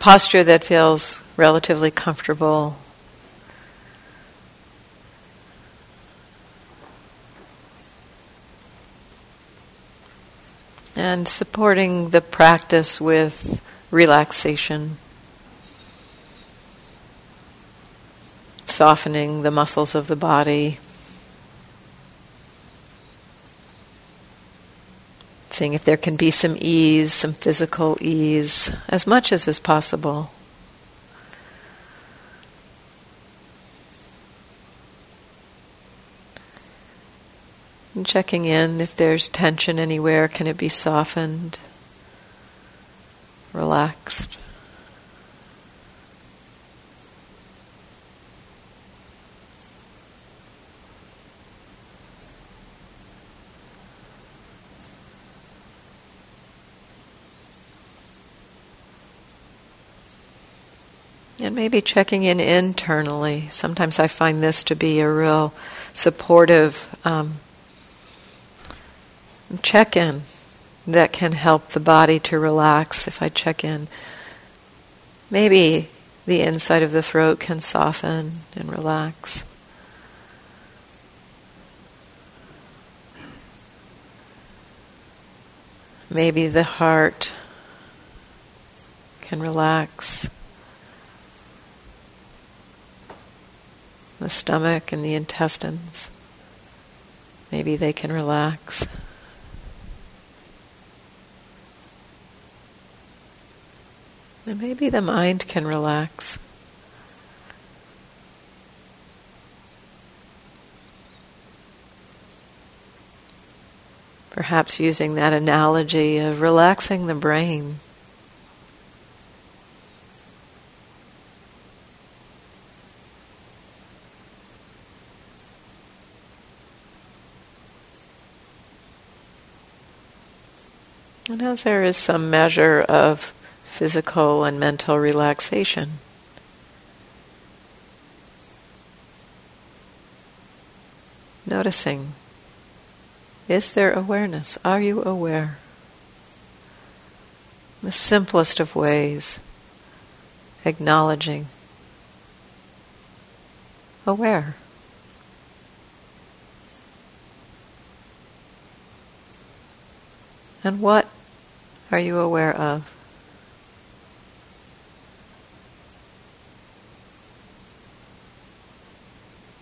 posture that feels relatively comfortable. And supporting the practice with relaxation, softening the muscles of the body. If there can be some ease, some physical ease, as much as is possible. And checking in if there's tension anywhere, can it be softened, relaxed? And maybe checking in internally. Sometimes I find this to be a real supportive um, check in that can help the body to relax if I check in. Maybe the inside of the throat can soften and relax. Maybe the heart can relax. The stomach and the intestines. Maybe they can relax. And maybe the mind can relax. Perhaps using that analogy of relaxing the brain. As there is some measure of physical and mental relaxation, noticing is there awareness? Are you aware? The simplest of ways, acknowledging, aware. And what are you aware of?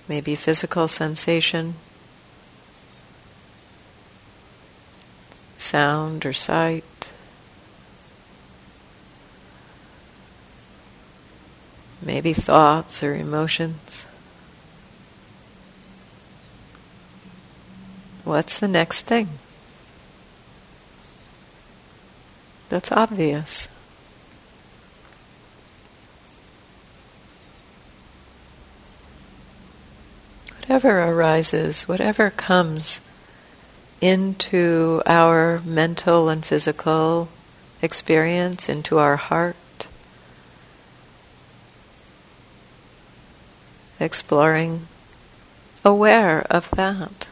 Maybe physical sensation, sound or sight. Maybe thoughts or emotions. What's the next thing? That's obvious. Whatever arises, whatever comes into our mental and physical experience, into our heart, exploring, aware of that.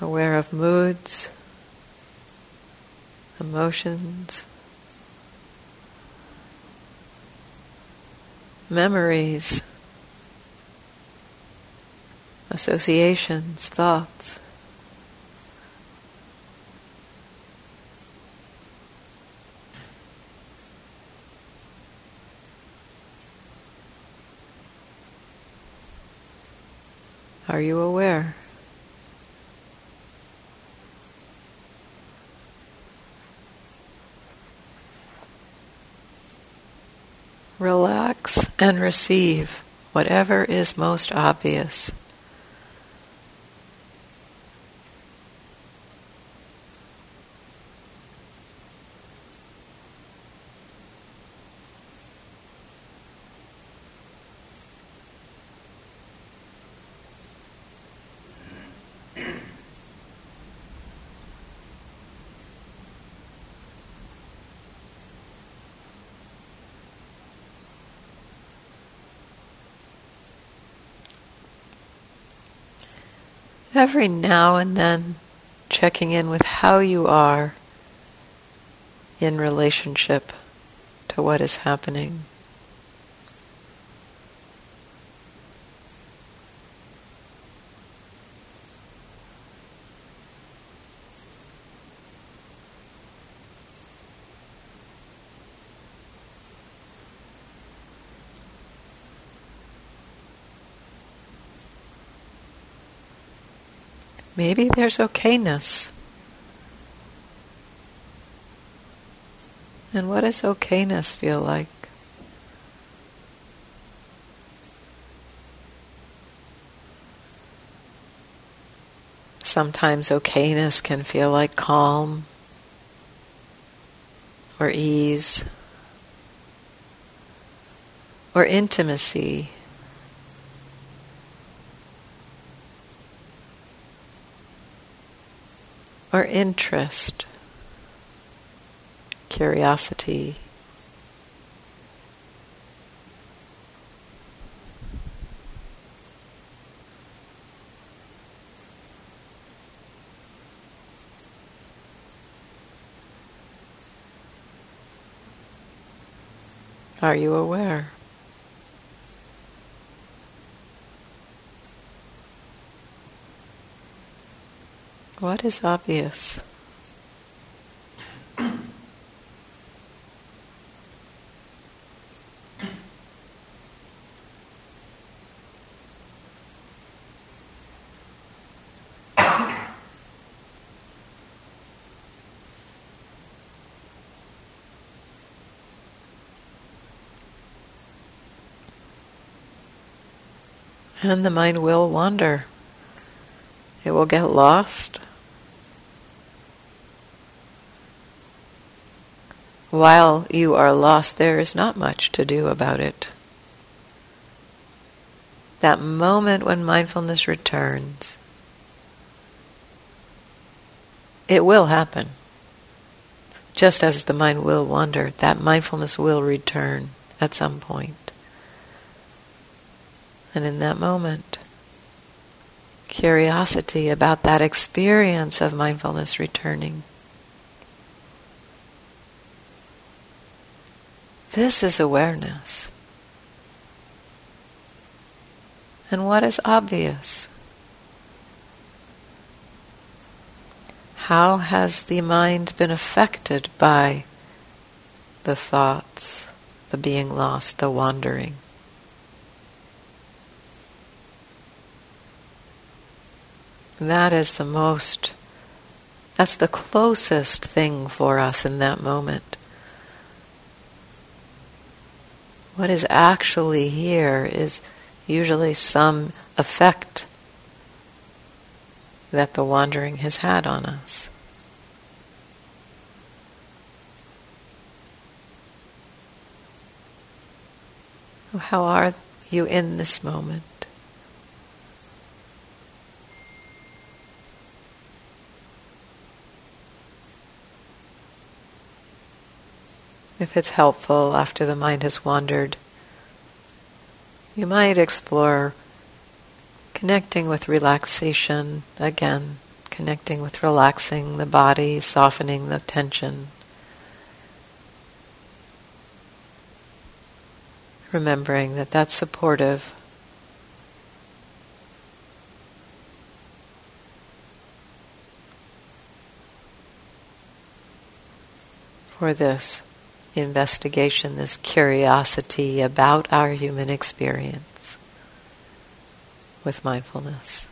Aware of moods, emotions, memories, associations, thoughts. Are you aware? And receive whatever is most obvious. Every now and then, checking in with how you are in relationship to what is happening. Maybe there's okayness. And what does okayness feel like? Sometimes okayness can feel like calm or ease or intimacy. or interest, curiosity. Are you aware? What is obvious? And the mind will wander. It will get lost. While you are lost, there is not much to do about it. That moment when mindfulness returns, it will happen. Just as the mind will wander, that mindfulness will return at some point. And in that moment, curiosity about that experience of mindfulness returning This is awareness. And what is obvious? How has the mind been affected by the thoughts, the being lost, the wandering? That is the most, that's the closest thing for us in that moment. What is actually here is usually some effect that the wandering has had on us. How are you in this moment? If it's helpful after the mind has wandered, you might explore connecting with relaxation again, connecting with relaxing the body, softening the tension. Remembering that that's supportive. For this investigation, this curiosity about our human experience with mindfulness.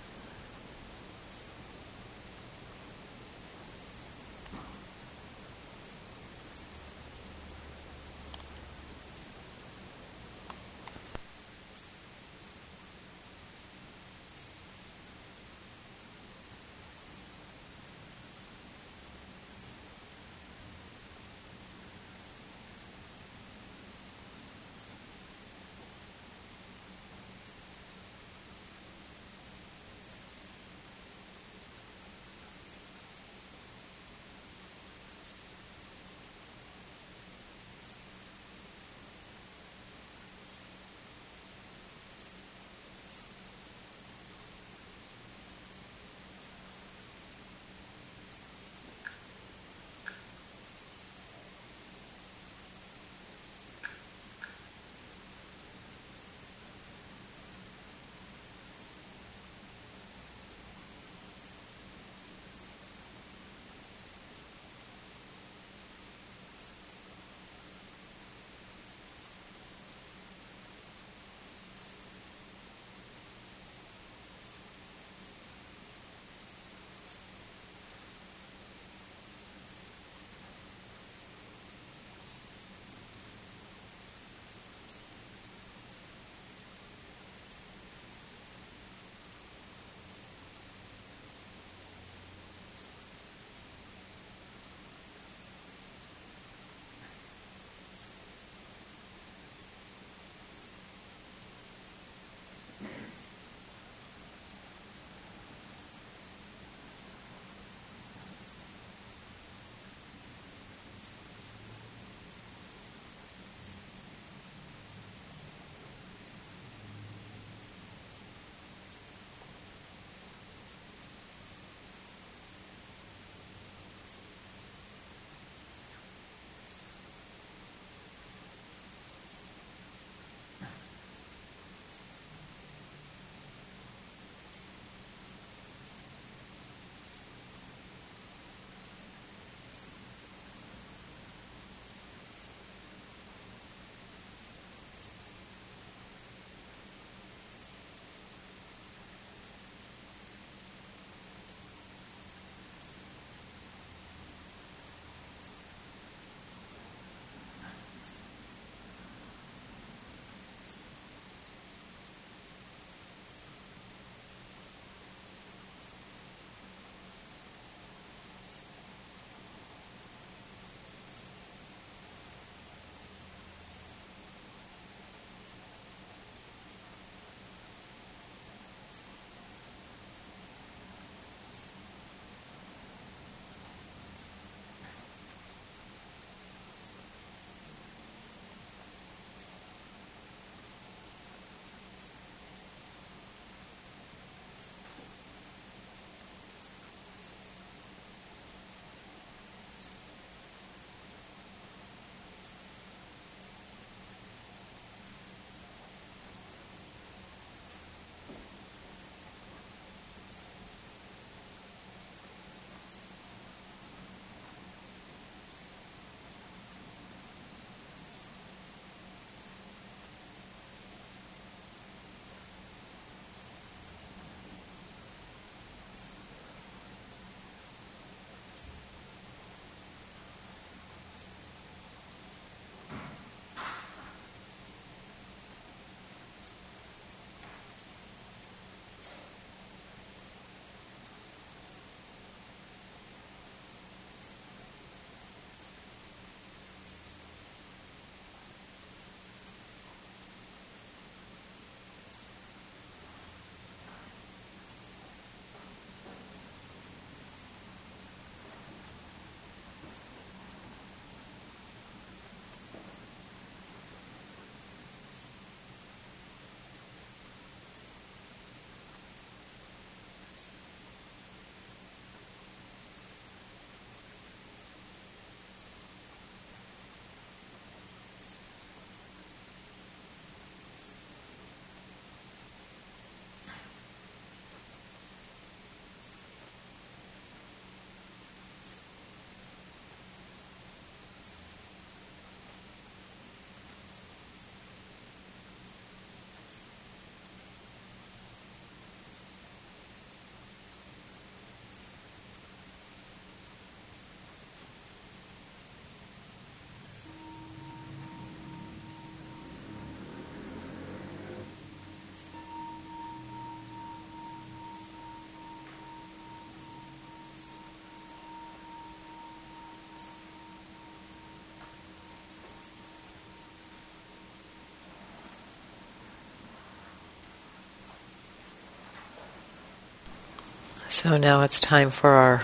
So now it's time for our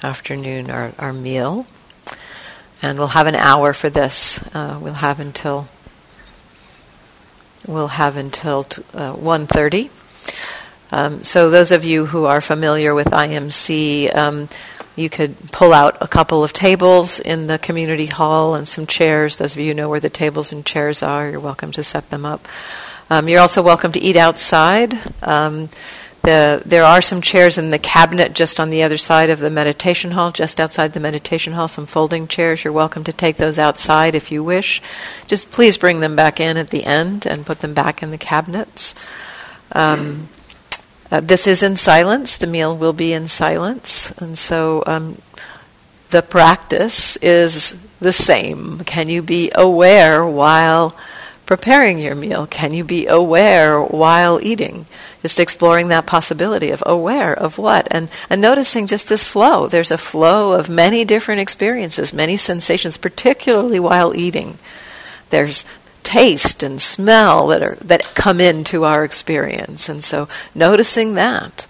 afternoon, our, our meal. And we'll have an hour for this. Uh, we'll have until we'll have until t- uh, 1.30. Um, so those of you who are familiar with IMC, um, you could pull out a couple of tables in the community hall and some chairs. Those of you who know where the tables and chairs are, you're welcome to set them up. Um, you're also welcome to eat outside. The, there are some chairs in the cabinet just on the other side of the meditation hall, just outside the meditation hall, some folding chairs. You're welcome to take those outside if you wish. Just please bring them back in at the end and put them back in the cabinets. Um, uh, this is in silence. The meal will be in silence. And so um, the practice is the same. Can you be aware while preparing your meal? Can you be aware while eating? Just exploring that possibility of aware of what and, and noticing just this flow. There's a flow of many different experiences, many sensations, particularly while eating. There's taste and smell that are that come into our experience. And so noticing that.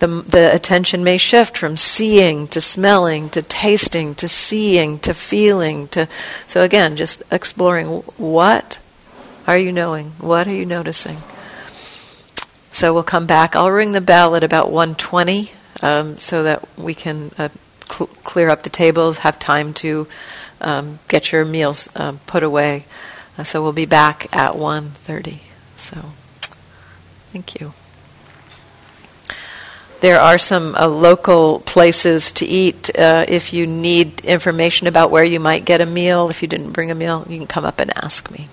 The, the attention may shift from seeing to smelling to tasting to seeing to feeling to so again just exploring what are you knowing what are you noticing so we'll come back i'll ring the bell at about 1.20 um, so that we can uh, cl- clear up the tables have time to um, get your meals um, put away uh, so we'll be back at 1.30. So thank you. There are some uh, local places to eat. Uh, if you need information about where you might get a meal, if you didn't bring a meal, you can come up and ask me.